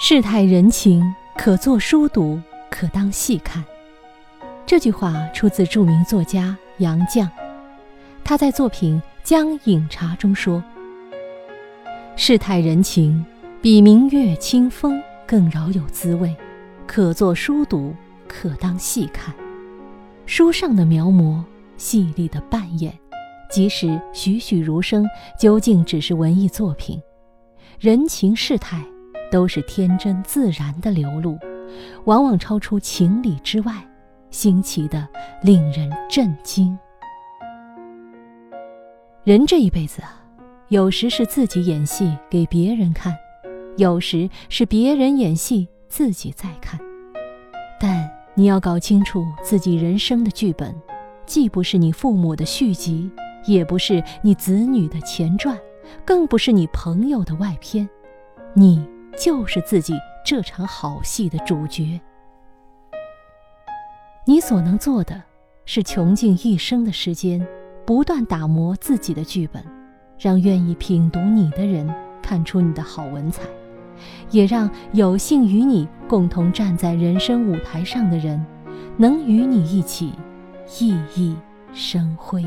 世态人情，可作书读，可当细看。这句话出自著名作家杨绛，他在作品《江饮茶》中说：“世态人情，比明月清风更饶有滋味，可作书读，可当细看。书上的描摹，细腻的扮演，即使栩栩如生，究竟只是文艺作品。人情世态。”都是天真自然的流露，往往超出情理之外，新奇的令人震惊。人这一辈子啊，有时是自己演戏给别人看，有时是别人演戏自己在看。但你要搞清楚自己人生的剧本，既不是你父母的续集，也不是你子女的前传，更不是你朋友的外篇，你。就是自己这场好戏的主角。你所能做的，是穷尽一生的时间，不断打磨自己的剧本，让愿意品读你的人看出你的好文采，也让有幸与你共同站在人生舞台上的人，能与你一起熠熠生辉。